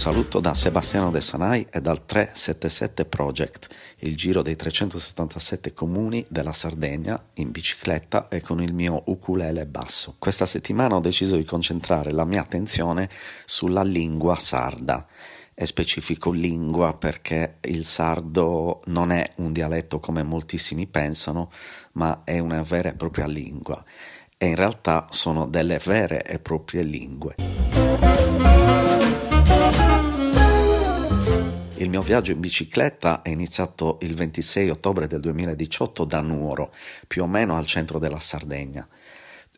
saluto da Sebastiano De Sanai e dal 377 Project, il giro dei 377 comuni della Sardegna in bicicletta e con il mio ukulele basso. Questa settimana ho deciso di concentrare la mia attenzione sulla lingua sarda. E specifico lingua perché il sardo non è un dialetto come moltissimi pensano, ma è una vera e propria lingua. E in realtà sono delle vere e proprie lingue. Il mio viaggio in bicicletta è iniziato il 26 ottobre del 2018 da Nuoro, più o meno al centro della Sardegna.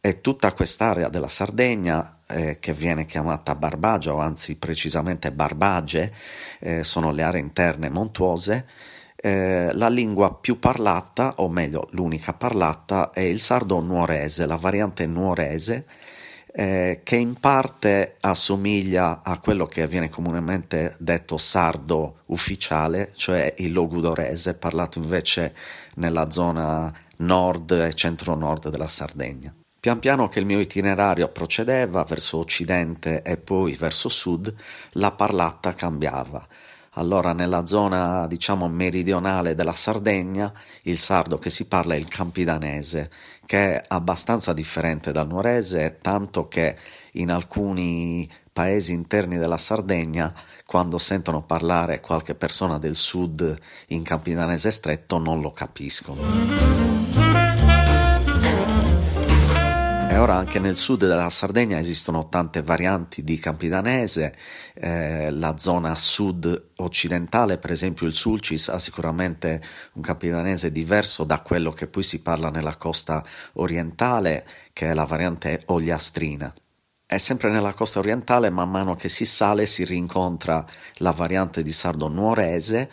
E tutta quest'area della Sardegna, eh, che viene chiamata Barbagia, o anzi precisamente Barbage, eh, sono le aree interne montuose, eh, la lingua più parlata, o meglio l'unica parlata, è il sardo nuorese, la variante nuorese, eh, che in parte assomiglia a quello che viene comunemente detto sardo ufficiale, cioè il logudorese, parlato invece nella zona nord e centro-nord della Sardegna. Pian piano che il mio itinerario procedeva verso occidente e poi verso sud, la parlata cambiava. Allora nella zona diciamo meridionale della Sardegna il sardo che si parla è il campidanese, che è abbastanza differente dal nuorese, tanto che in alcuni paesi interni della Sardegna, quando sentono parlare qualche persona del sud in campidanese stretto, non lo capiscono. E ora anche nel sud della Sardegna esistono tante varianti di campidanese, eh, la zona sud occidentale, per esempio il Sulcis, ha sicuramente un campidanese diverso da quello che poi si parla nella costa orientale, che è la variante ogliastrina. E sempre nella costa orientale, man mano che si sale, si rincontra la variante di sardo nuorese,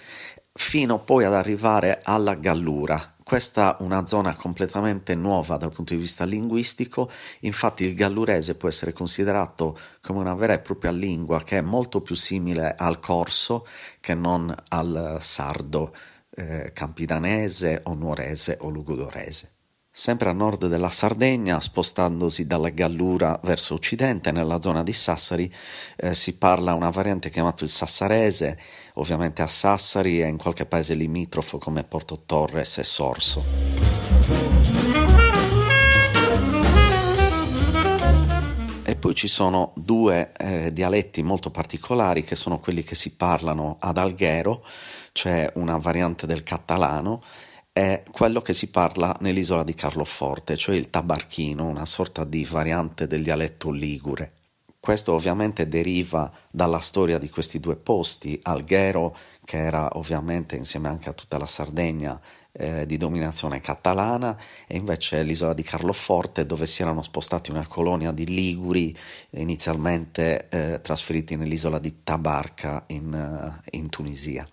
fino poi ad arrivare alla Gallura, questa è una zona completamente nuova dal punto di vista linguistico, infatti il gallurese può essere considerato come una vera e propria lingua che è molto più simile al corso che non al sardo eh, campidanese o nuorese o lugudorese. Sempre a nord della Sardegna, spostandosi dalla Gallura verso occidente, nella zona di Sassari, eh, si parla una variante chiamata il sassarese, ovviamente a Sassari e in qualche paese limitrofo come Porto Torres e Sorso. E poi ci sono due eh, dialetti molto particolari che sono quelli che si parlano ad Alghero, cioè una variante del catalano, è quello che si parla nell'isola di Carloforte, cioè il tabarchino, una sorta di variante del dialetto ligure. Questo ovviamente deriva dalla storia di questi due posti, Alghero, che era ovviamente insieme anche a tutta la Sardegna eh, di dominazione catalana, e invece l'isola di Carloforte, dove si erano spostati una colonia di Liguri, inizialmente eh, trasferiti nell'isola di Tabarca in, uh, in Tunisia.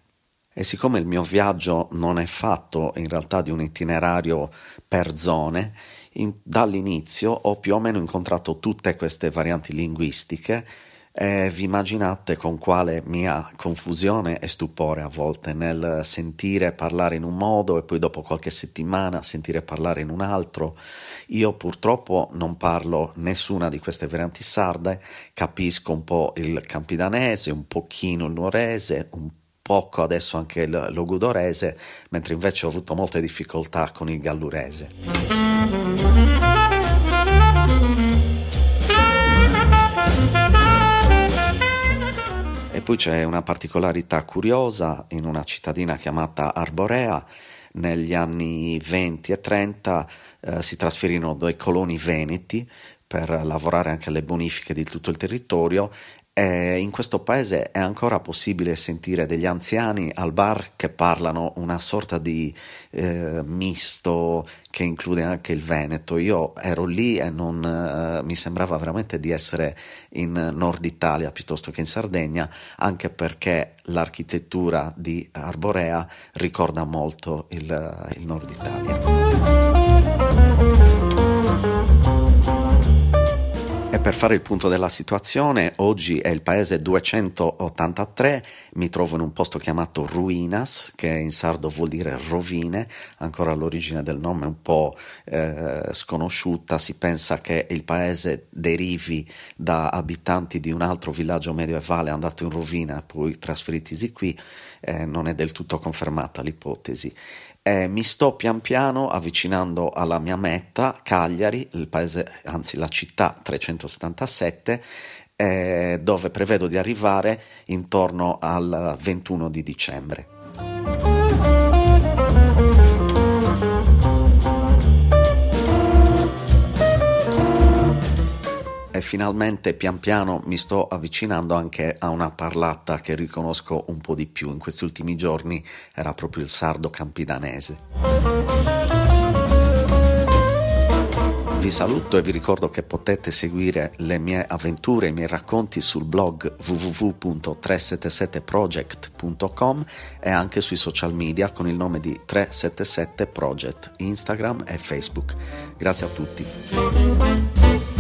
E siccome il mio viaggio non è fatto in realtà di un itinerario per zone, in, dall'inizio ho più o meno incontrato tutte queste varianti linguistiche e vi immaginate con quale mia confusione e stupore a volte nel sentire parlare in un modo e poi dopo qualche settimana sentire parlare in un altro. Io purtroppo non parlo nessuna di queste varianti sarde, capisco un po' il campidanese, un pochino il nuorese, un poco adesso anche il logudorese, mentre invece ho avuto molte difficoltà con il gallurese. poi c'è una particolarità curiosa in una cittadina chiamata Arborea. Negli anni 20 e 30 eh, si trasferirono dei coloni veneti per lavorare anche alle bonifiche di tutto il territorio e in questo paese è ancora possibile sentire degli anziani al bar che parlano una sorta di eh, misto che include anche il Veneto. Io ero lì e non, eh, mi sembrava veramente di essere in Nord Italia piuttosto che in Sardegna, anche perché l'architettura di Arborea ricorda molto il, il Nord Italia. Per fare il punto della situazione, oggi è il paese 283, mi trovo in un posto chiamato Ruinas, che in sardo vuol dire rovine, ancora l'origine del nome è un po' eh, sconosciuta, si pensa che il paese derivi da abitanti di un altro villaggio medievale andato in rovina e poi trasferitisi qui, eh, non è del tutto confermata l'ipotesi. Eh, mi sto pian piano avvicinando alla mia meta, Cagliari, il paese, anzi la città 377, eh, dove prevedo di arrivare intorno al 21 di dicembre. Finalmente pian piano mi sto avvicinando anche a una parlata che riconosco un po' di più. In questi ultimi giorni era proprio il sardo campidanese. Vi saluto e vi ricordo che potete seguire le mie avventure, i miei racconti sul blog www.377project.com e anche sui social media con il nome di 377project, Instagram e Facebook. Grazie a tutti.